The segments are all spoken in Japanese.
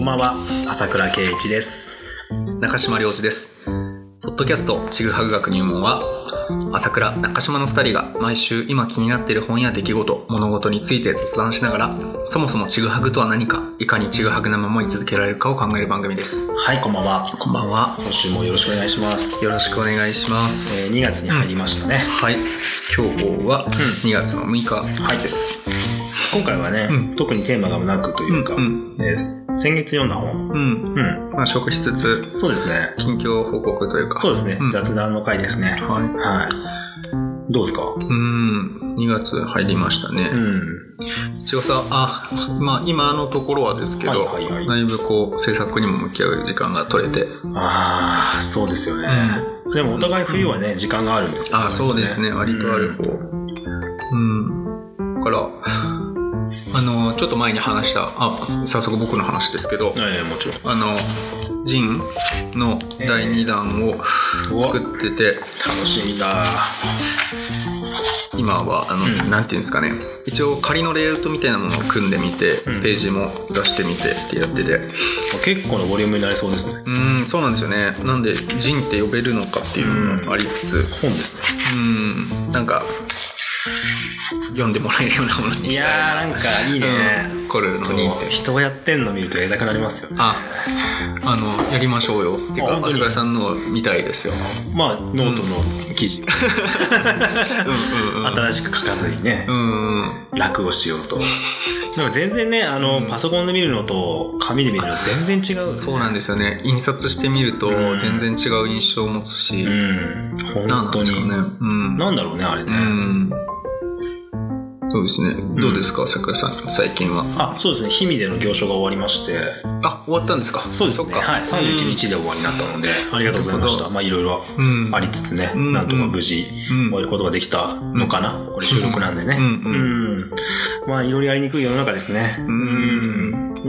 こんばんは、朝倉圭一です。中島良二です。ポッドキャストちぐはぐ学入門は、朝倉、中島の二人が毎週今気になっている本や出来事、物事について雑談しながら、そもそもちぐはぐとは何か、いかにちぐはぐなまま居続けられるかを考える番組です。はい、こんばんは。こんばんは。今週もよろしくお願いします。よろしくお願いします。えー2月に入りましたね。はい。今日は2月の6日です。今回はね、うん特にテーマがなくというか、うんえー先月読んだ本。うん。うん。まあ、食しつつ、そうですね。近況報告というか。そうですね、うん雑談の回ですね。はい。はい。どうですか？うん。2月入りましたね。うん。一応さ、あ、まあ今のところはですけど、はいはいはいだいぶこう制作にも向き合う時間が取れて。ああ、そうですよね。でもお互い冬はね、時間があるんですよ、あ、そうですね、割とある方。うん。だから、あの、ちょっと前に話した、あ、早速僕の話ですけど、ええもちろん。あの、ジンの第2弾を作ってて、楽しみだ。今はあの、うん。なんていうんですかね。一応仮のレイアウトみたいなものを組んでみて、うん。ページも出してみてってやってて。結構なボリュームになりそうですね。うんそうなんですよね。なんでジンって呼べるのかっていうのもありつつ。本ですね。うん。なんか読んでもらえるようなものにいしたいやーなんかいいね、うん。これの人がやってんの見るとやりたくなりますよ。ねああのやりましょうよ。っていうか朝倉さんのみたいですよ。まあノートの記事、うんうん新しく書かずにねう、ん。うん楽をしようと。でも全然ねあの、パソコンで見るのと紙で見るの全然違うよね。そうなんですよね。印刷してみるとうん。全然違う印象を持つし、うん。本なん当にですかね。うん。なんだろうねあれね、うん。そうですね。どうですか、桜さん、最近は？あそうですね。氷見での行書が終わりまして。あ、終わったんですか？そうですね。はい、31日で終わりになったので、ありがとうございました。まあいろいろうん。ありつつね、うん。なんとか無事うん。終えることができたのかな、これ収録なんでね。うん。うん。まあ、いろいろやりにくい世の中ですね。ん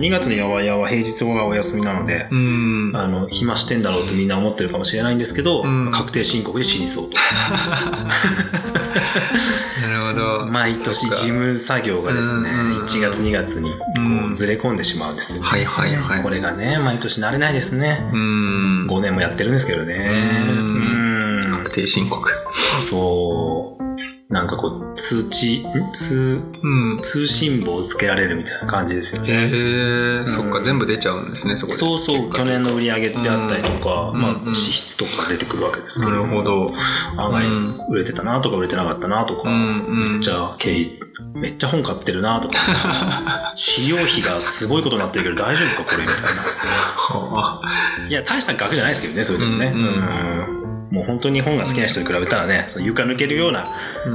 2月のやわやは平日がお休みなので、うん。あの、暇してんだろうとみんな思ってるかもしれないんですけど、うん確定申告で死にそうと。なるほど。毎年事務作業がですね、うん1月2月にこうずれ込んでしまうんですよ。はいはいはい。これがね、毎年慣れないですね。うん。5年もやってるんですけどね。うんうん確定申告。そう。なんかこう、通知、ん通、うん。通信簿をつけられるみたいな感じですよね。へえ、そっか、全部出ちゃうんですね、そこで。そうそう、去年の売り上げってあったりとか、まあ、うんうん支出とかが出てくるわけですけなど。るほど。案外うん、売れてたなとか売れてなかったなとか、うんうんめっちゃ経費、めっちゃ本買ってるなとか、資料費がすごいことになってるけど大丈夫かこれみたい はな。いや、大した額じゃないですけどね、それでもね。うんうんうんもう本当に本が好きな人に比べたらね、その床抜けるような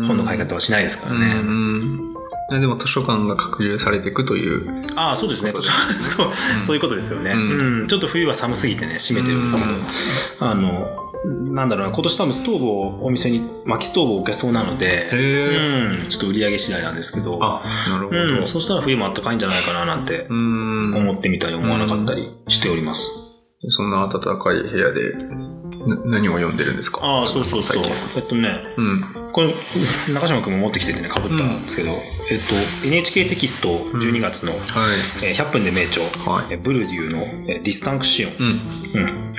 本の買い方はしないですからあね。うん。でも図書館が拡充されていくという。ああ、そうですね。そう、そういうことですよね、ううんん。ちょっと冬は寒すぎてね、閉めてるんですけど、あの、なんだろうな、今年多分ストーブをお店に、薪ストーブを置けそうなので、へうん、ちょっと売り上げ次第なんですけど、あ、なるほど。うん、そしたら冬もあったかいんじゃないかななんてうん。思ってみたり思わなかったりしております。そんな暖かい部屋で、な何を読んでるんですか？ああ、そうそうそう。えっとね、うん。これ、中島君も持ってきててね、被ったんですけど、えっと、NHK テキスト12月の、はい。えー100分で名著、はいえーブルデューのえーディスタンクシオン。うん。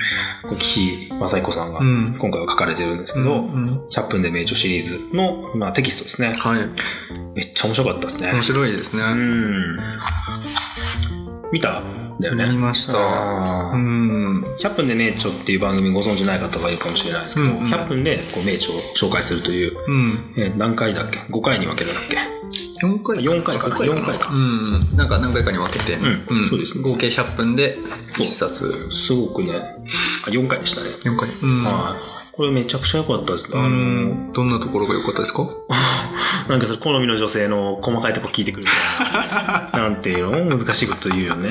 うん。岸正彦さんがうん今回は書かれてるんですけど、うん100分で名著シリーズの、まあ、テキストですね。はい。めっちゃ面白かったですね。面白いですね。うん。見た？だよね。見ました。うん。100分で名著っていう番組ご存知ない方がいるかもしれないですけど、うんうん100分でこう名著を紹介するという、うん。えー何回だっけ ?5 回に分けるだっけ？4回4回かな？5 4回かうん。なんか何回かに分けて。うんそうです合計100分でそう1冊。すごくね、あ、4回でしたね。4回。うん。はい。これめちゃくちゃ良かったですね。ああの、の、どんなところが良かったですか？なんかそれ好みの女性の細かいとこ聞いてくるみたいな。なんていうの難しいこと言うよね。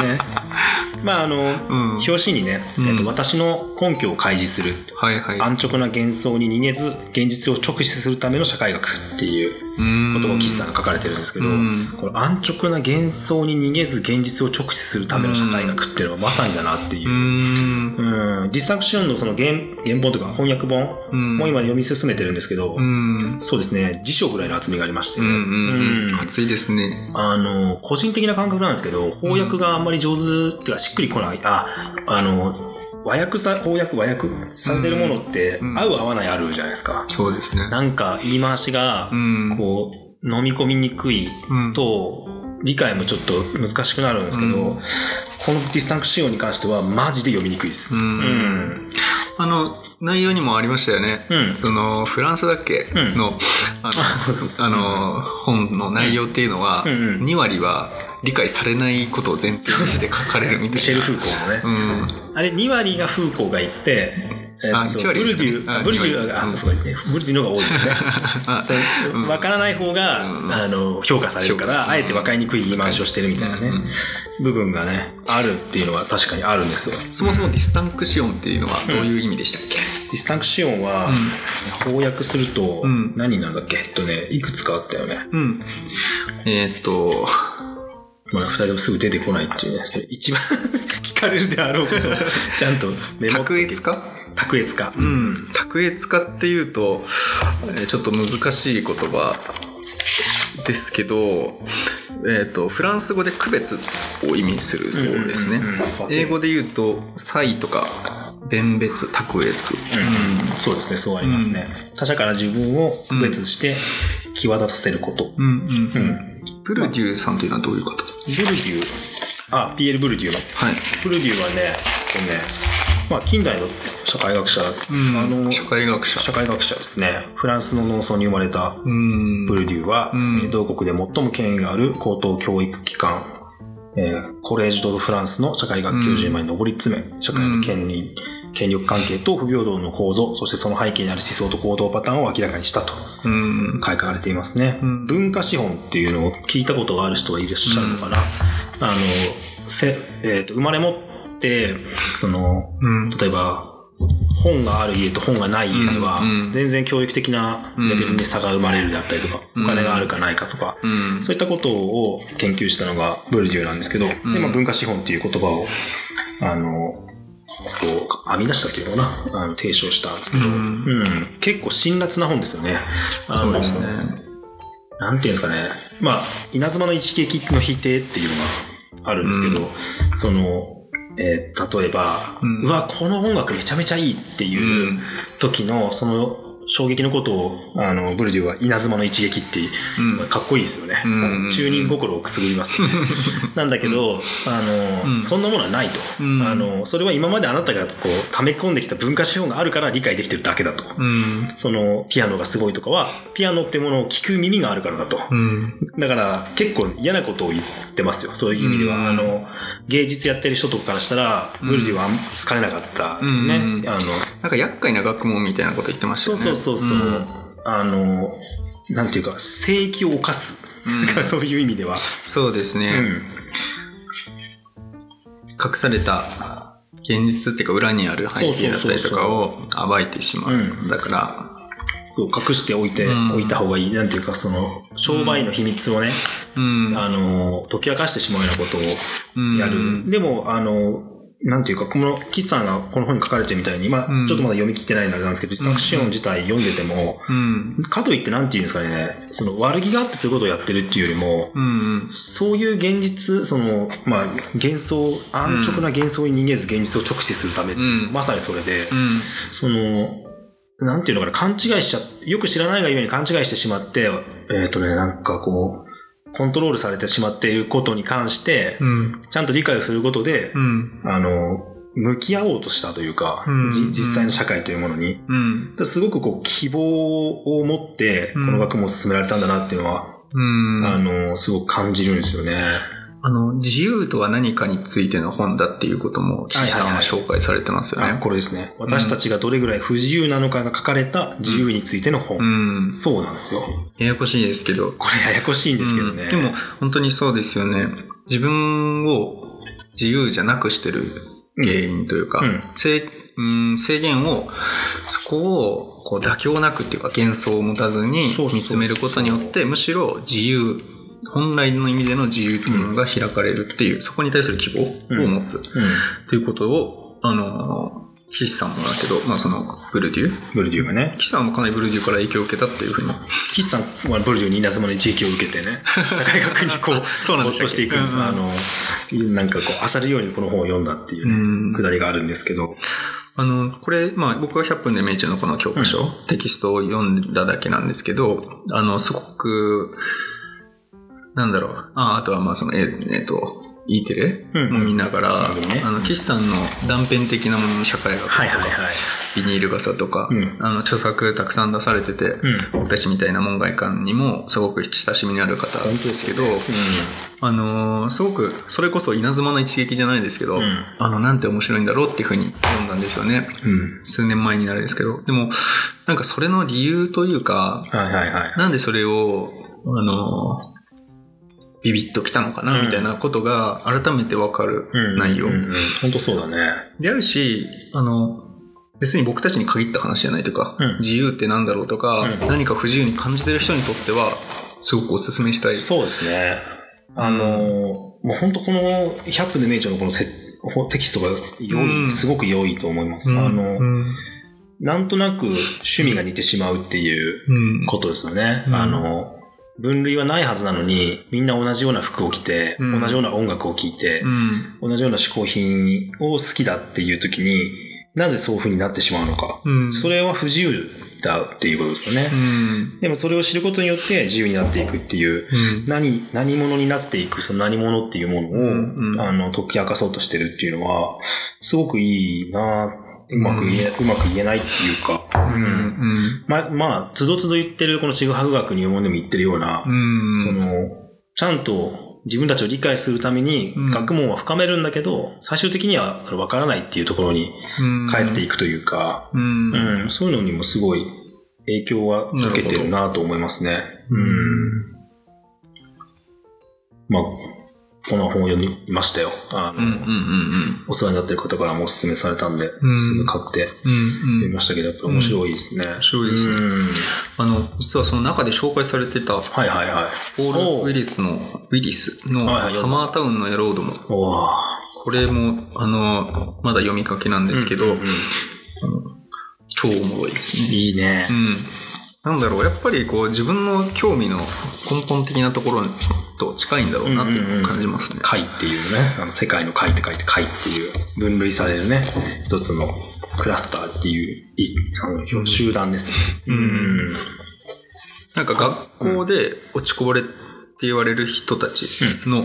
まああの、うん表紙にね、うんえっと、私の根拠を開示する。はいはい。安直な幻想に逃げず、現実を直視するための社会学っていうことを岸さんが書かれてるんですけど、うんこの安直な幻想に逃げず現実を直視するための社会学っていうのはまさにだなっていうう。ん。うん、ディスタンクションのその原原本とか翻訳本うんも今読み進めてるんですけど、うん。そうですね、辞書ぐらいの厚みがありまして、うんうんうん。うん暑いですね。あの、個人的な感覚なんですけど、翻訳があんまり上手っていうかしっくりこない、あ、あの、和訳さ、翻訳、和訳されてるものって、うん合う合わないあるじゃないですか。そうですね。なんか言い回しがう、ん。こう、飲み込みにくいうん、と、理解もちょっと難しくなるんですけど、うんこのディスタンク仕様に関してはマジで読みにくいです。うんうん。あの、内容にもありましたよね。うんその、フランスだっけ？うんの、あの、本の内容っていうのは、うんうん2割は理解されないことを前提にして書かれるみたいな。ミシェル・フーコーのね。うん。あれ、2割がフーコーが言って、えあっと1割ですねブルデュブルデュ2割ー、あ、うんそうですね。ブルデューの方が多いよね。わからない方が、うんあの、評価されるから、あえて分かりにくい言い回しをしてるみたいなね、部分がね、あるっていうのは確かにあるんですよ。そもそもディスタンクシオンっていうのはどういう意味でしたっけ、ディスタンクシオンは、翻訳するとうん、何なんだっけ、えっとね、いくつかあったよね。うん。えーっと、まあ、二人ともすぐ出てこないっていうね、それ一番 聞かれるであろうことを、ちゃんとメモ。卓越化卓越化。うん。卓越化っていうと、えーちょっと難しい言葉ですけど、えっ、と、フランス語で区別を意味するそうですねうんうんうん。英語で言うと、差異とか、弁別、卓越。そうですね、そうありますね。他者から自分を区別して際立たせること。うんうんうん。ブルデューさんというのはどういう方？ブルデュー、あ、ピエール・ブルデューの。はい。ブルデューはね、こうね、まあ、近代の社会学者、あの、社会学者。社会学者ですね。フランスの農村に生まれたうん。ブルデューは、ー同国で最も権威がある高等教育機関、えーコレージュ・ド・フランスの社会学教授まで上り詰め、社会の権利、権力関係と不平等の構造、そしてその背景にある思想と行動パターンを明らかにしたとうん。書かれていますね。うん文化資本っていうのを聞いたことがある人がいらっしゃるのかな。あの、せ、えっ、と、生まれ持って、その、うん。例えば、本がある家と本がない家ではうんうん、全然教育的なレベルに差が生まれるであったりとか、うんお金があるかないかとか、うん。そういったことを研究したのがブルデューなんですけど、で、まあ文化資本っていう言葉を、あの、こう、編み出したというのかな、あの、提唱したんですけど、ううん。ん、結構辛辣な本ですよね。そうですね。なんていうんですかね。まあ、稲妻の一撃の否定っていうのがあるんですけど、その、えー例えば、ううんわ、この音楽めちゃめちゃいいっていううん。時の、その、衝撃のことを、あの、ブルデューは稲妻の一撃って、うんかっこいいですよね。うん中人心をくすぐりますよね、なんだけど、あの、うんそんなものはないと、うんあの。それは今まであなたがこう、溜め込んできた文化資本があるから理解できてるだけだと。うん。その、ピアノがすごいとかは、ピアノってものを聞く耳があるからだと。うん。だから、結構嫌なことを言ってますよ。そういう意味では。うんあの、芸術やってる人とかからしたら、ブルディは好かれなかったね。うんあの、なんか厄介な学問みたいなこと言ってましたよね。そうそうそう。んあの、なんていうか、正義を犯す。うんそういう意味では。そうですね。うん。隠された現実っていうか裏にある背景だったりとかを暴いてしまう。うんだから、隠しておいて、うんおいた方がいい。なんていうか、その、商売の秘密をね、うん。あの、解き明かしてしまうようなことをうんやる。でも、あの、なんていうか、この、岸さんがこの本に書かれてるみたいに、まあ、うんちょっとまだ読み切ってないのあれなんですけど、ディスタクション自体読んでても、うん。かといってなんていうんですかね、その悪気があってそういうことをやってるっていうよりも、うん。そういう現実、その、まあ、幻想、安直な幻想に逃げず現実を直視するため、んまさにそれで、うん。その、なんていうのかな、勘違いしちゃ、よく知らないがゆえに勘違いしてしまって、えっ、とね、なんかこう、コントロールされてしまっていることに関して、うん。ちゃんと理解をすることで、うん。あの、向き合おうとしたというか、うんじ実際の社会というものに。うん。すごくこう、希望を持って、こうんの学問を進められたんだなっていうのは、うん。あの、すごく感じるんですよね。あの、自由とは何かについての本だっていうことも、岸さんは紹介されてますよあね。これですね。私たちがどれぐらい不自由なのかが書かれた自由についての本。うん。そうなんですよ。ややこしいですけど。これややこしいんですけどね。うんでも、本当にそうですよね。自分を自由じゃなくしてる原因というか、うん正うん、制限を、そこを、こう、妥協なくっていうか、幻想を持たずに見つめることによって、むしろ自由、本来の意味での自由っていうのが開かれるっていう、そこに対する希望を持つ。うん。っていうことを、あの、岸さんもだけど、まあその、ブルデュー？ブルデューがね。岸さんもかなりブルデューから影響を受けたっていうふうに。岸さんはブルデューに稲妻の一撃を受けてね、社会学にこう、そうなんでしたっけ没頭していくんです。うんうんあの、なんかこう、漁るようにこの本を読んだっていううんね、くだりがあるんですけど、あの、これ、まあ僕は100分で命中のこの教科書、テキストを読んだだけなんですけど、あの、すごく、なんだろう。あ、あとはまあその、ええっと、E テレ？うんも見ながら、あの、岸さんの断片的なものの社会学とか、はいはいはい。ビニール傘とか、うんあの、著作たくさん出されてて、うん。私みたいな門外観にもすごく親しみのある方ですけど、うん。あのーすごく、それこそ稲妻の一撃じゃないですけど、んあの、なんて面白いんだろうっていうふうに読んだんですよね。うん。数年前になるんですけど。でも、なんかそれの理由というか、はいはいはい。なんでそれを、あのービビッときたのかな、うんみたいなことが改めてわかる内容。本当そうだね。であるし、あの、別に僕たちに限った話じゃないとか、うん自由ってなんだろうとか、うん何か不自由に感じてる人にとっては、すごくお勧めしたい。そうですね。あの、もう本当この100分で名著のこのせテキストが良い、うんすごく良いと思います。あの、うんなんとなく趣味が似てしまうっていううんことですよね。うんあの、分類はないはずなのに、みんな同じような服を着て、うん。同じような音楽を聴いてう、ん。同じような嗜好品を好きだっていう時に、なぜそういう風になってしまうのか。うん。それは不自由だっていうことですよね。うん。でもそれを知ることによって自由になっていくっていう、うん。何、何者になっていく、その何者っていうものを、あの、解き明かそうとしてるっていうのは、すごくいいなうまく言え、うまく言えないっていうか、うん。うん。ま、まあ、つどつど言ってるこのちぐはぐ学入門でも言ってるような、うん。その、ちゃんと自分たちを理解するためにうん。学問は深めるんだけど、最終的にはわからないっていうところに帰っていくというか、うん。うん、そういうのにもすごい影響は受けてるなと思いますね。うん。まあ、この本を読みましたよ。あの、うんうんうんお世話になってる方からもお勧めされたんで、んすぐ買ってうん読みましたけど、やっぱり面白いですね。面白いですねあの、実はその中で紹介されてた、はいはいはい。ポール・ウィリスの、ウィリスのハマータウンの野郎ども。おーこれも、あの、まだ読みかけなんですけど、うんうん超おもろいですね。いいねう。ん。なんだろう、やっぱりこう自分の興味の根本的なところと近いんだろうなっていうのを感じますね。解っていうね、あの世界の解って書いて解っていう分類されるね、一つのクラスターっていういあの集団ですよね。うん。なんか学校で落ちこぼれって言われる人たちの、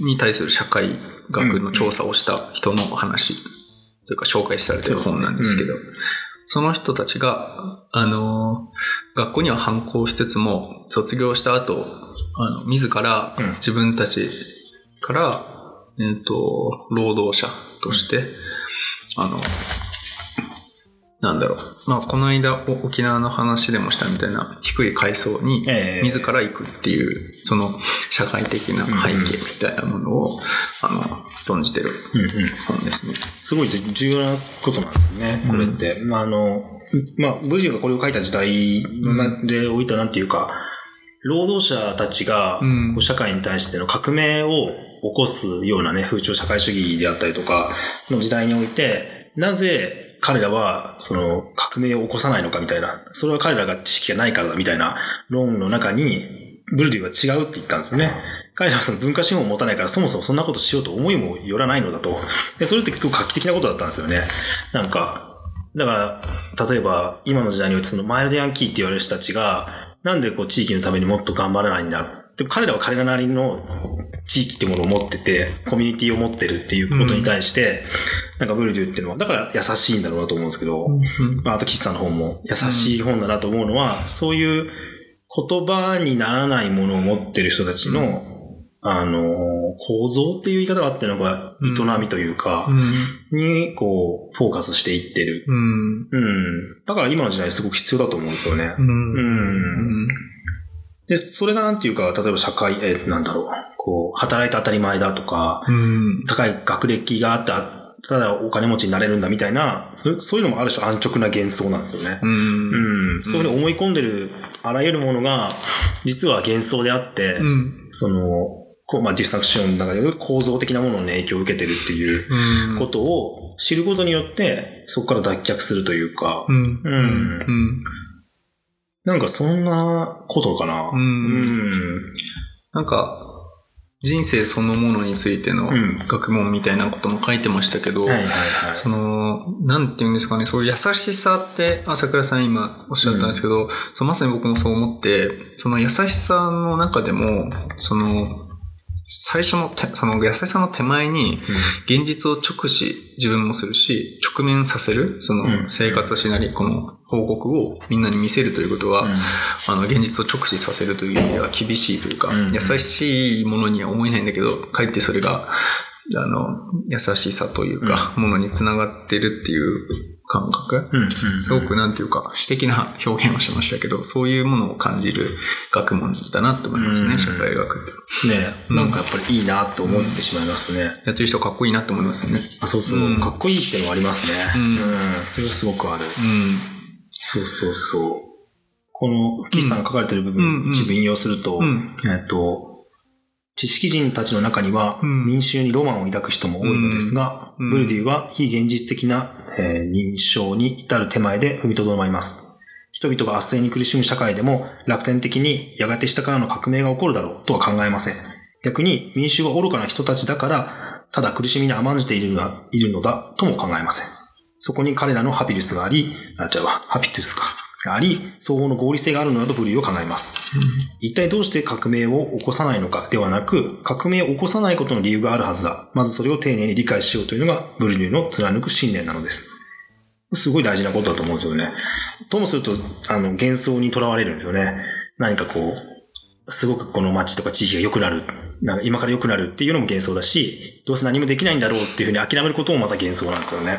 に対する社会学の調査をした人の話というか紹介されてる本なんですけど、その人たちが、あのー、学校には反抗しつつも、卒業した後、あの、自らうん。自分たちから、えっ、と、労働者として、あの、なんだろう。まあ、この間、お沖縄の話でもしたみたいな、低い階層に、ええ自ら行くっていう、その、社会的な背景みたいなものを、あの、論じてるうんうん。本ですね。すごい重要なことなんですよね、これって。まあ、あの、まあ、ブリューがこれを書いた時代で置いたなんていうか、労働者たちが社会に対しての革命を起こすようなね、風潮社会主義であったりとかの時代において、なぜ彼らはその革命を起こさないのかみたいな、それは彼らが知識がないからだみたいな論の中に、ブルデューは違うって言ったんですよね。彼らはその文化資本を持たないからそもそもそんなことしようと思いもよらないのだと。で、それって結構画期的なことだったんですよね。なんか、だから、例えば、今の時代においてそのマイルドヤンキーって言われる人たちが、なんでこう地域のためにもっと頑張らないんだ？でも彼らは彼らなりの地域ってものを持ってて、コミュニティを持ってるっていうことに対して、なんかブルデューっていうのは、だから優しいんだろうなと思うんですけど、まあ、あと岸さんの本も優しい本だなと思うのは、そういう言葉にならないものを持ってる人たちの、あの、構造っていう言い方があってるのが、うん営みというか、うん。に、こう、フォーカスしていってる。うん。うん。だから今の時代すごく必要だと思うんですよね。うん。うん。で、それがなんていうか、例えば社会、えーなんだろう、こう、働いて当たり前だとか、うん。高い学歴があったただお金持ちになれるんだみたいな、そういうのもある種安直な幻想なんですよね。うん。うん。そういうふうに思い込んでるあらゆるものが、実は幻想であって、うん。その、こうまあ、ディスタクションの中で構造的なものの影響を受けてるっていううん。ことを知ることによって、そこから脱却するというか、うん。うんうん。なんかそんなことかな。うんうん。なんか、人生そのものについてのうん学問みたいなことも書いてましたけど、はいはいはい。その、なんて言うんですかね、そういう優しさって、朝倉さん今おっしゃったんですけど、そうまさに僕もそう思って、その優しさの中でも、その、最初の手、その優しさの手前に、現実を直視自分もするし、直面させる、そうん。の生活しなり、この報告をみんなに見せるということは、うん。あの、現実を直視させるという意味では厳しいというか、うん。優しいものには思えないんだけど、かえってそれが、あの、優しさというか、ものにつながってるっていう感覚？うん。うん。すごくなんていうか、詩的な表現をしましたけど、そういうものを感じる学問だなと思いますね、うん社会学って。ねなんかやっぱりいいなと思ってしまいますね。やってる人かっこいいなと思いますよね。あ、そうそう、うんかっこいいっていうのもありますね。うんうん。それはすごくある。うそうそうそう。この、岸さんが書かれてる部分、うんうん一部引用すると、うんえっと、知識人たちの中には、うん民衆にロマンを抱く人も多いのですが、うんブルデューは非現実的な、えー認証に至る手前で踏みとどまります。人々が圧政に苦しむ社会でも楽天的にやがて下からの革命が起こるだろうとは考えません。逆に民衆は愚かな人たちだから、ただ苦しみに甘んじているのだいるのだとも考えません。そこに彼らのハピルスがあり、あ、違うわ、ハピトゥスか。があり、相応の合理性があるのだとブルーを考えます。一体どうして革命を起こさないのかではなく、革命を起こさないことの理由があるはずだ。まずそれを丁寧に理解しようというのがブルーの貫く信念なのです。すごい大事なことだと思うんですよね。ともすると、あの、幻想にとらわれるんですよね。何かこう、すごくこの街とか地域が良くなる。なんか今から良くなるっていうのも幻想だし、どうせ何もできないんだろうっていうふうに諦めることもまた幻想なんですよね。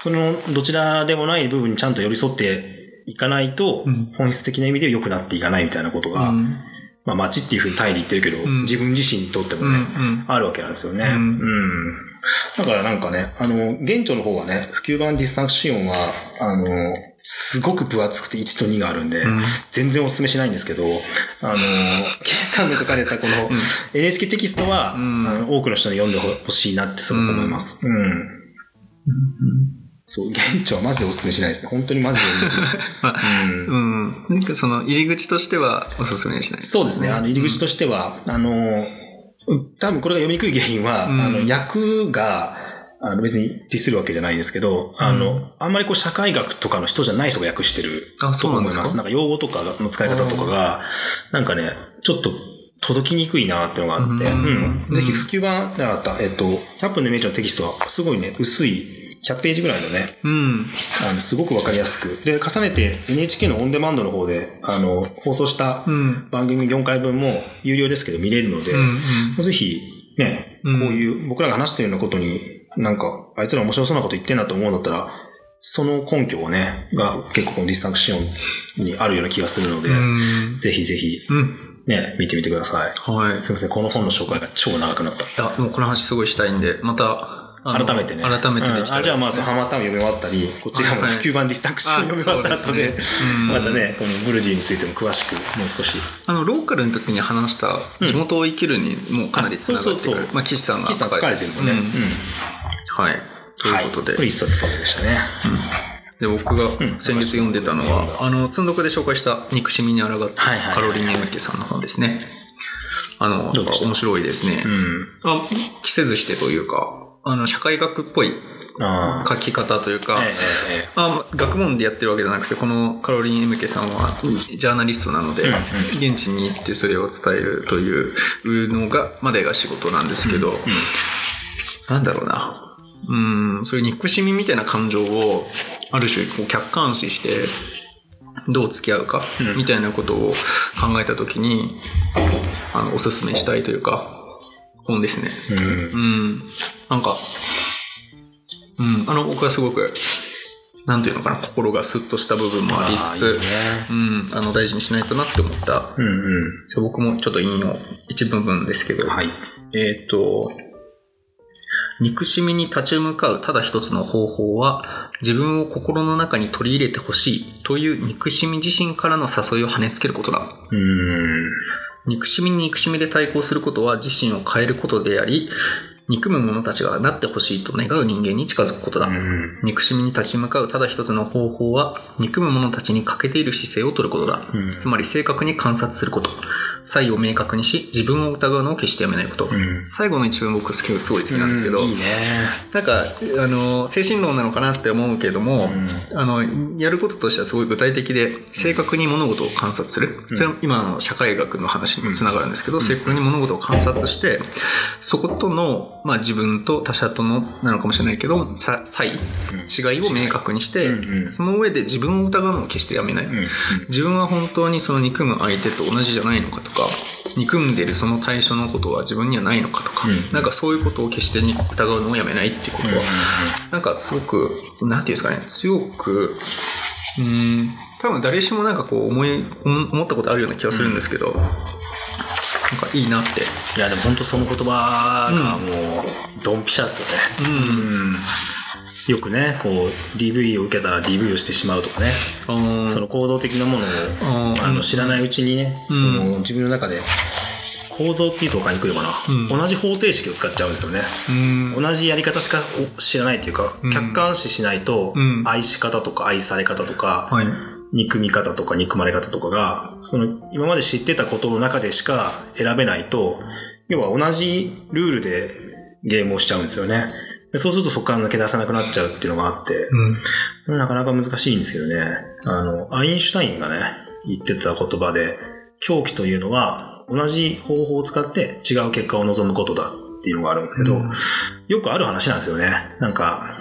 その、どちらでもない部分にちゃんと寄り添っていかないとうん、本質的な意味で良くなっていかないみたいなことが、ん。まあ街っていうふうにタイで言ってるけど、ん自分自身にとってもね、うん。うん。あるわけなんですよね。ううんん。だからなんかね、あの、原著の方はね、普及版ディスタンクシオンは、あの、すごく分厚くて1と2があるんで、ん全然お勧めしないんですけど、あの、岸さんの書かれたこの NHK テキストは、んあの多くの人に読んでほしいなってすごく思います。うん。そう、原著はマジでお勧めしないですね。本当にマジで まあ。うんうん。なんかその入り口としてはおすすめしない。そうですね。あの、入り口としては、あの、多分これが読みにくい原因は、うんあの、訳が、あの別にディスるわけじゃないんですけど、あの、あんまりこう社会学とかの人じゃない人が訳してるあとそうなんですか？思います。なんか用語とかの使い方とかが、なんかね、ちょっと届きにくいなっていうのがあって、ううんん。ぜひ普及版じゃなかった、えっと、100分のイメージのテキストはすごいね、薄い100ページぐらいのね、うん。あの、すごくわかりやすく。で、重ねて NHK のオンデマンドの方で、あの、放送したうん。番組4回分も有料ですけど見れるので、うん。ぜひ、ね、うんこういう僕らが話してるようなことに、なんか、あいつら面白そうなこと言ってんなと思うんだったら、その根拠をね、が結構このディスタンクシオンにあるような気がするので、うん。ぜひぜひ、うん。ね、見てみてください。はい。すいません、この本の紹介が超長くなった。いや、もうこの話すごいしたいんで、また、改めてね。改めてできたら、うん。あ、じゃあまあ、ハマったの読み終わったり、こっちがもうはい普及版ディスタンクシオン読み終わった後で、またね、このブルジーについても詳しく、もう少し。あの、ローカルの時に話した、地元を生きるにもかなりつながってくる。まあ、岸さんが書かれてるもんね。うん。うん。はい。ということで、はい、これ一冊そうでしたね。で、僕が先月読んでたのは、あの、積んどくで紹介した憎しみに抗うはいはいカロリー・ネムケさんの本ですね。あの、面白いですね。あ、着せずしてというか、あの、社会学っぽい書き方というか、あ。ええええ。あ学問でやってるわけじゃなくて、このカロリン・エムケさんはジャーナリストなので、うん現地に行ってそれを伝えるというのが、までが仕事なんですけど、なんだろうな。うん、そういう憎しみみたいな感情を、ある種こう客観視して、どう付き合うか、みたいなことを考えたときに、あの、おすすめしたいというか、本ですね。うん。うん。なんか、うん、あの、僕はすごく、なんていうのかな、心がスッとした部分もありつつ、いいねうん、あの、大事にしないとなって思った。うんうん。そう僕もちょっと引用、一部分ですけど、はい。えっ、と、憎しみに立ち向かうただ一つの方法は、自分を心の中に取り入れてほしいという憎しみ自身からの誘いを跳ねつけることだ。うーん。憎しみに憎しみで対抗することは自身を変えることであり、憎む者たちがなってほしいと願う人間に近づくことだ。うん。憎しみに立ち向かうただ一つの方法は、憎む者たちに欠けている姿勢を取ることだ。うんつまり正確に観察すること。差異を明確にし、自分を疑うのを決してやめないこと。うん最後の一文僕すごい好きなんですけど、いいね。なんか、あの、精神論なのかなって思うけども、うあの、やることとしてはすごい具体的で、正確に物事を観察する。それは今の社会学の話にもつながるんですけど、正確に物事を観察して、そことの、まあ自分と他者との、なのかもしれないけど、さ差異、違いを明確にして、うんうんその上で自分を疑うのを決してやめない。うん。自分は本当にその憎む相手と同じじゃないのかとか、憎んでるその対象のことは自分にはないのかとか、うんなんかそういうことを決してに疑うのをやめないっていうことは、なんかすごく、なんていうんですかね、強く、うーん、多分誰しもなんかこう思い、思ったことあるような気がするんですけど、なんかいいなって。いや、でも本当その言葉がもう、ドンピシャっすよね。うん。よくね、こう、DV を受けたら DV をしてしまうとかね、うん。その構造的なものをうん。あの知らないうちにね、うん。その自分の中で構造っていうと分かりにくいのかな、うん。同じ方程式を使っちゃうんですよね。うん。同じやり方しか知らないというか、うん。客観視しないとうん、愛し方とか愛され方とか、はい。憎み方とか憎まれ方とかが、その今まで知ってたことの中でしか選べないと、要は同じルールでゲームをしちゃうんですよね。でそうするとそこから抜け出せなくなっちゃうっていうのがあって、うん。なかなか難しいんですけどね。あの、アインシュタインがね、言ってた言葉で、狂気というのは同じ方法を使って違う結果を望むことだっていうのがあるんですけど、うんよくある話なんですよね。なんか、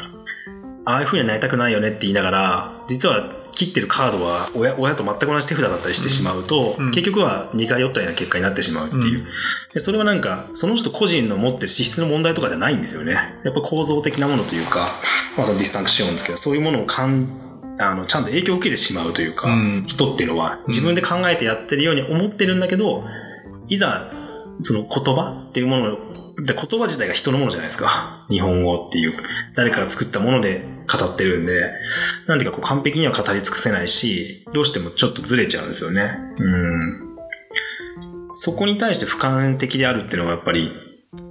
ああいう風にはなりたくないよねって言いながら、実は切ってるカードは親親と全く同じ手札だったりしてしまうと、うん結局は似通ったような結果になってしまうっていう。うんでそれはなんか、その人個人の持ってる資質の問題とかじゃないんですよね。やっぱ構造的なものというか、まあそのディスタンクションですけど、そういうものをかんあのちゃんと影響を受けてしまうというか、うん人っていうのは自分で考えてやってるように思ってるんだけど、いざ、その言葉っていうものを、で言葉自体が人のものじゃないですか。日本語っていう。誰かが作ったもので語ってるんで、なんていうかこう完璧には語り尽くせないし、どうしてもちょっとずれちゃうんですよね。うん。そこに対して俯瞰的であるっていうのがやっぱり、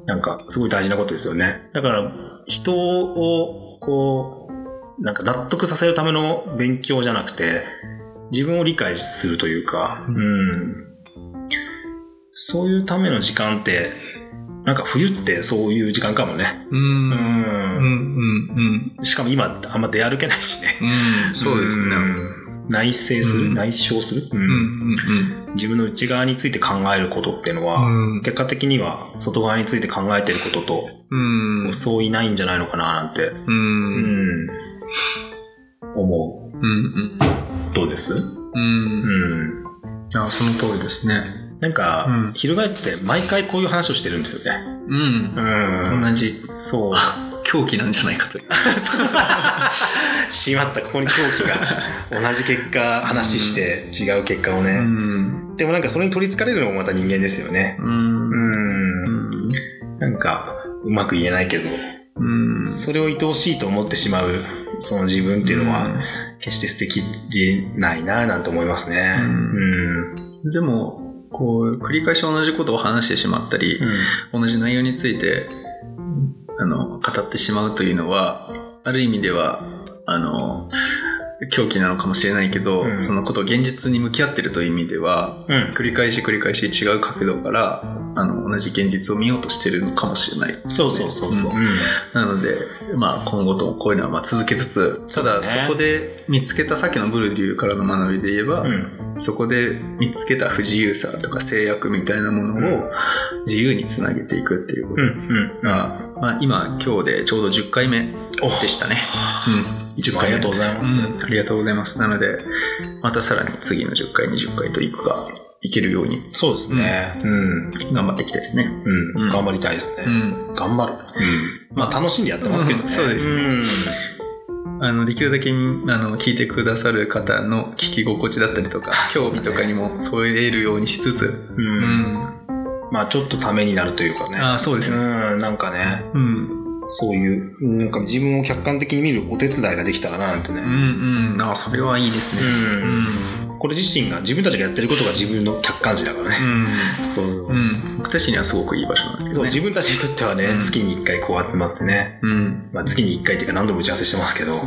なんかすごい大事なことですよね。だから、人を、こう、なんか納得させるための勉強じゃなくて、自分を理解するというか、うん。そういうための時間って、なんか冬ってそういう時間かもね。う。うんうん。ん。うん。しかも今あんま出歩けないしね。うん。そうですね。ん内省する、うん内省する、うんうん。うん。自分の内側について考えることっていうのは、うん結果的には外側について考えてることとうん。相違ないんじゃないのかななんて、う。うんん、思うん。う。どうです？う。うんん。あ、その通りですね。なんか、うん翻って毎回こういう話をしてるんですよね。うん。うん。同じ。そう。狂気なんじゃないかという。しまった、ここに狂気が同じ結果話して違う結果をね。ん。でもなんかそれに取り憑かれるのもまた人間ですよね。う。うんん。なんか、うまく言えないけど、うん。それを愛おしいと思ってしまう、その自分っていうのは、決して素敵でないなぁなんて思いますね。ううん。でも、こう、繰り返し同じことを話してしまったり、同じ内容について、あの、語ってしまうというのは、ある意味では、あの、狂気なのかもしれないけど、うんそのことを現実に向き合ってるという意味では、うん。繰り返し繰り返し違う角度から、あの、同じ現実を見ようとしてるのかもしれない。そうそうそうそう。んなので、まあ今後ともこういうのはまあ続けつつ、ただそこで見つけたさっきのブルデューからの学びで言えば、うん。そこで見つけた不自由さとか制約みたいなものを自由につなげていくっていうこうん。うとん。が、まあ今今日でちょうど10回目でしたね。うん。いつもありがとうございます。うんありがとうございます。なので、またさらに次の10回、20回といくがいけるようにそうですね。うん。頑張っていきたいですね。うん。うん頑張りたいですね。うん。頑張る。まあ楽しんでやってますけどね。うんそうですねうんあの、できるだけ、あの、聞いてくださる方の聞き心地だったりとか、興味とかにも添えるようにしつつ、う。うんん。まあちょっとためになるというかね。ああ、そうですね。うん。なんかね、うん。そういう、なんか自分を客観的に見るお手伝いができたらななんてね。うんうん。あ、それはいいですね。これ自身が、自分たちがやってることが自分の客観視だからね。うん。そう。うん。僕たちにはすごくいい場所なんですけそう、どね。自分たちにとってはね、うん月に1回こう集まってね。うん。まあ月に1回っていうか何度も打ち合わせしてますけど。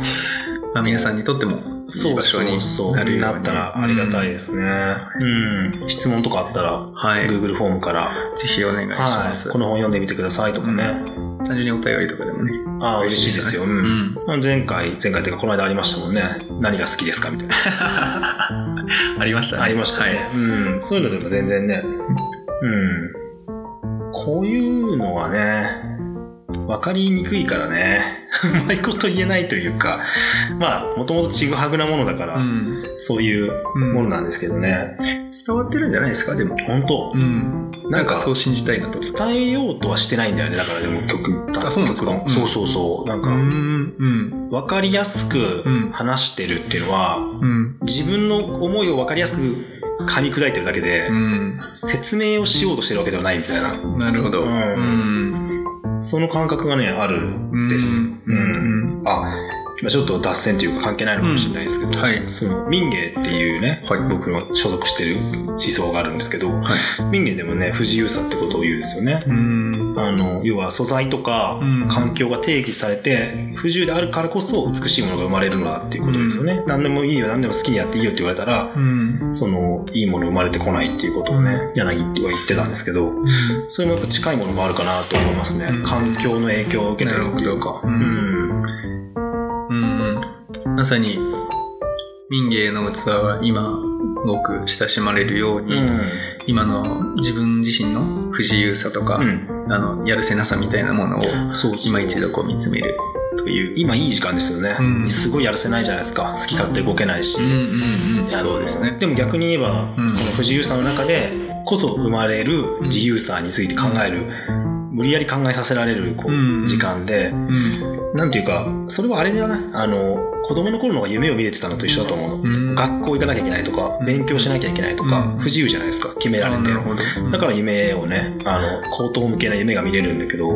まあ、皆さんにとってもいい場所になるようになったらありがたいですね。うん。質問とかあったら、はい。Google フォームから、ぜひお願いします。はい。この本読んでみてくださいとかね。単純にお便りとかでもね。ああ、嬉しいですよ。う。うんん。まあ前回、前回っていうかこの間ありましたもんね。何が好きですかみたいな。ありましたね。ありましたね。うん。そういうのでも全然ね。うん。こういうのはね、わかりにくいからね。うまいこと言えないというか、まあ、もともとちぐはぐなものだから、うん。そういうものなんですけどね。伝わってるんじゃないですか、でも。本当うん。なんかそう信じたいなと。伝えようとはしてないんだよね。だからでも曲、あそうなんですか？曲のそうそうそう。なんか、うん。うん。わかりやすくうん話してるっていうのは、うん。自分の思いをわかりやすく噛み砕いてるだけで、うん。説明をしようとしてるわけではないみたいな。なるほど。うんうん。その感覚がね、あるんです。ううん。あ、まあちょっと脱線というか関係ないのかもしれないですけど、うんはいその民芸っていうね、はい僕の所属してる思想があるんですけど、はい。民芸でもね、不自由さってことを言うんですよね。うん。あの、要は素材とかうん環境が定義されて、不自由であるからこそ美しいものが生まれるのだっていうことですよね。何でもいいよ、何でも好きにやっていいよって言われたら、うん。その、いいもの生まれてこないっていうことをね、柳は言ってたんですけど、それもやっぱ近いものもあるかなと思いますね。うん環境の影響を受けてるっていうか。うん。まさに、民芸の器は今、すごく親しまれるように、今の自分自身の不自由さとか、うん。あの、やるせなさみたいなものを、今一度こう見つめるという。今いい時間ですよね。うんすごいやるせないじゃないですか。好き勝手動けないし。そうですね。でも逆に言えば、うんその不自由さの中でこそ生まれる自由さについて考える、無理やり考えさせられるこう、うん。時間で、うなんていうか、それはあれだな、あの、子供の頃の方が夢を見れてたのと一緒だと思うの。学校行かなきゃいけないとか、勉強しなきゃいけないとか、うん。不自由じゃないですか、決められて。だから夢をね、あの、高等向けな夢が見れるんだけど、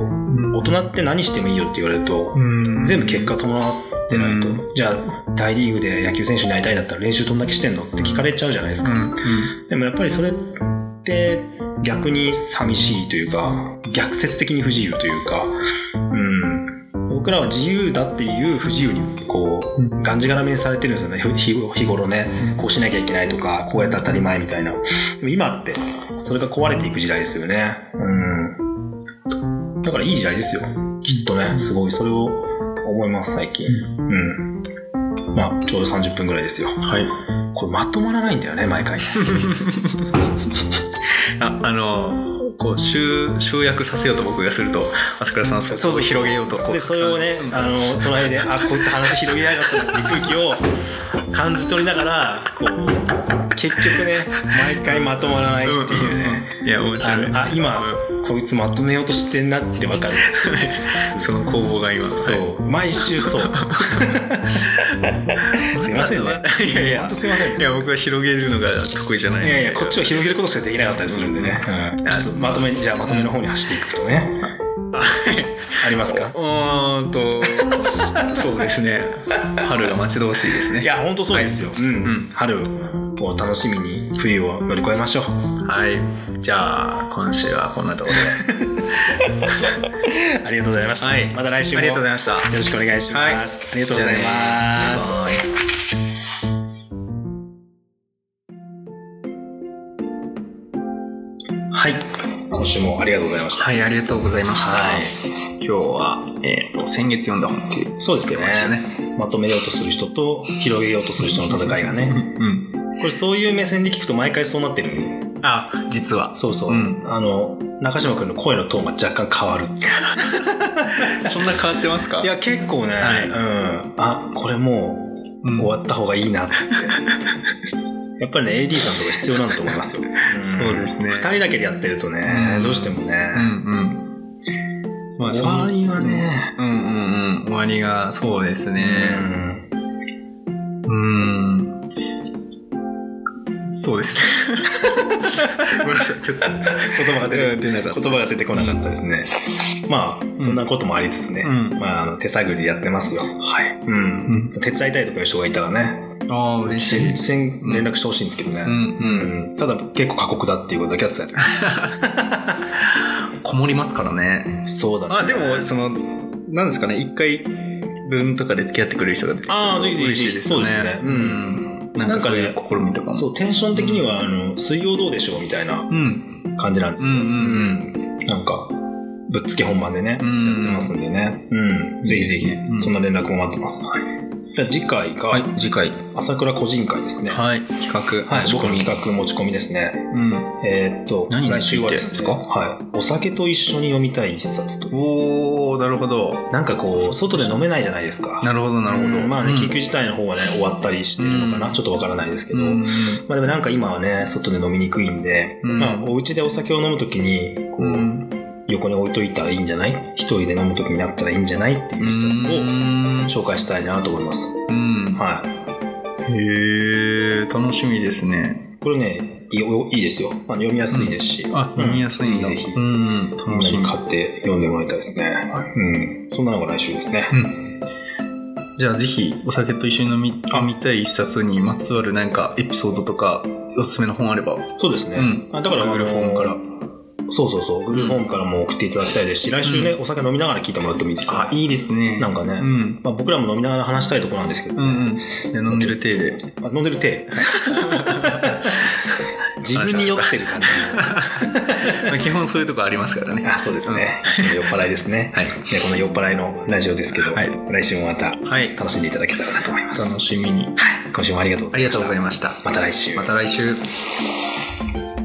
大人って何してもいいよって言われると、うん、全部結果伴ってないと、うじゃあ大リーグで野球選手になりたいんだったら練習どんだけしてんのって聞かれちゃうじゃないですか。うん。でもやっぱりそれって逆に寂しいというか、逆説的に不自由というか、うん、僕らは自由だっていう不自由にこう、うんがんじがらめにされてるんですよね。日日頃ね、こうしなきゃいけないとか、こうやって当たり前みたいな。でも今って、それが壊れていく時代ですよね。うん。だからいい時代ですよ。きっとね、すごいそれを思います、最近。うん。まあ、ちょうど30分ぐらいですよ。はい。これまとまらないんだよね、毎回。あ、あの、こう、集、集約させようと僕がすると、朝倉さんはそうそう広げようと、こう、で、それをね、あの、隣で、あ、こいつ話広げやがったっていう空気を感じ取りながら、こう、結局ね、毎回まとまらないっていうね。いや、面あ白い。のあ、今、こいつまとめようとしてんなってわかる。その攻防が今。そう。毎週そう。すいませんね。いやいやほんとすいませんね。いや、僕は広げるのが得意じゃない。いやいや、こっちは広げることしかできなかったりするんでね。うん。ちょっとまとめ、じゃあまとめの方に走っていくとね。ありますか？うーんと、そうですね。春が待ち遠しいですね。いや、本当そうですよ。うん。ん春を楽しみに冬を乗り越えましょう。はい。じゃあ、今週はこんなところで。ありがとうございました。はいまた来週もありがとうございました。よろしくお願いします。はいありがとうございます。はい。今週もありがとうございました。はい、ありがとうございました。はい今日は、えっ、と、先月読んだ本っていう。そうですね。まとめようとする人と広げようとする人の戦いがね。うん。これそういう目線で聞くと毎回そうなってる。あ、実は。そうそう。うんあの、中島くんの声のトーンが若干変わる。そんな変わってますか？いや、結構ね、はいうん。あ、これもううん終わった方がいいなって。やっぱりね、AD さんとか必要なんだと思いますよ。んそうですね二人だけでやってるとね、うんどうしてもね、うんうん。まあ終わりはね、うんうんうん。終わりが、そうですうね。んうん。そうですね。ごめんなさい、ちょっと。言葉が出て言葉が出てこなかったですね。まあ、そんなこともありつつね、うんまあ、あの手探りでやってますよ。はい。うん。手伝いたいとかいう人がいたらね、ああ、嬉しい全。然連絡してほしいんですけどね。うん、ただ結構過酷だっていうことだけは伝えて こもりますからね。そうだね。あ、でも、その、なんですかね、一回分とかで付き合ってくれる人がああ、ぜひぜひ嬉しいですよね。そうですね。うん。なんかそういう試みとかも。そう、テンション的には、あの、水曜どうでしょうみたいなうん。感じなんですよ。うんうんうんなんか、ぶっつけ本番でね、うんやってますんでね。うん。ぜひぜひう、んそんな連絡も待ってます。はい。じゃあ次回が、はい、次回。朝倉個人会ですね。はい、企画。はい、僕の仕込み企画持ち込みですね。うん。えーっと、何に来週はですね、ついてですはい。お酒と一緒に読みたい一冊と。おー、なるほど。なんかこう、外で飲めないじゃないですか。なるほど、なるほど。うんまあね、うん緊急事態の方はね、終わったりしてるのかな、うんちょっとわからないですけど、うんまあでもなんか今はね、外で飲みにくいんで、うんまあお家でお酒を飲むときに、こう、うん横に置いといたらいいんじゃない？一人で飲むときになったらいいんじゃない？っていう一冊をうん紹介したいなと思います。うん。はい。へー、楽しみですね。これね、いいいいですよ。あの読みやすいですし。あ、読みやすいんだ。ぜひぜひ、うん、み楽しみ。買って読んでもらいたいですね。うん。そんなのが来週ですね。うん。じゃあぜひ、お酒と一緒に飲み飲みたい一冊にまつわるなんかエピソードとか、おすすめの本あれば。そうですね。うんあだから、Google フォームから。そうそうそう。ームからも送っていただきたいですし、来週ね、お酒飲みながら聞いてもらってもいいですよ。あ、いいですね。なんかね、うん。まあ、僕らも飲みながら話したいところなんですけど、うんうん。で飲んでる体で。あ飲んでる手。自分に酔ってる感じ。まあ基本そういうとこありますからね。あ、そうですね。酔っ払いですね。はい。ね、この酔っ払いのラジオですけど、はい来週もまたはい。楽しんでいただけたらなと思います。楽しみに。はい。今週もありがとうごありがざいました。とうございました。また来週。また来週。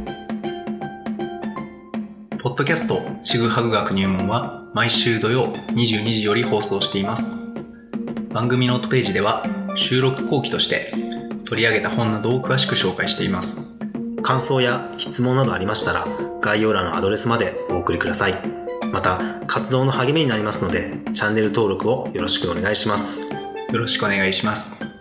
ポッドキャストちぐはぐ学入門は毎週土曜22時より放送しています。番組ノートページでは収録後期として取り上げた本などを詳しく紹介しています。感想や質問などありましたら、概要欄のアドレスまでお送りください。また、活動の励みになりますので、チャンネル登録をよろしくお願いします。よろしくお願いします。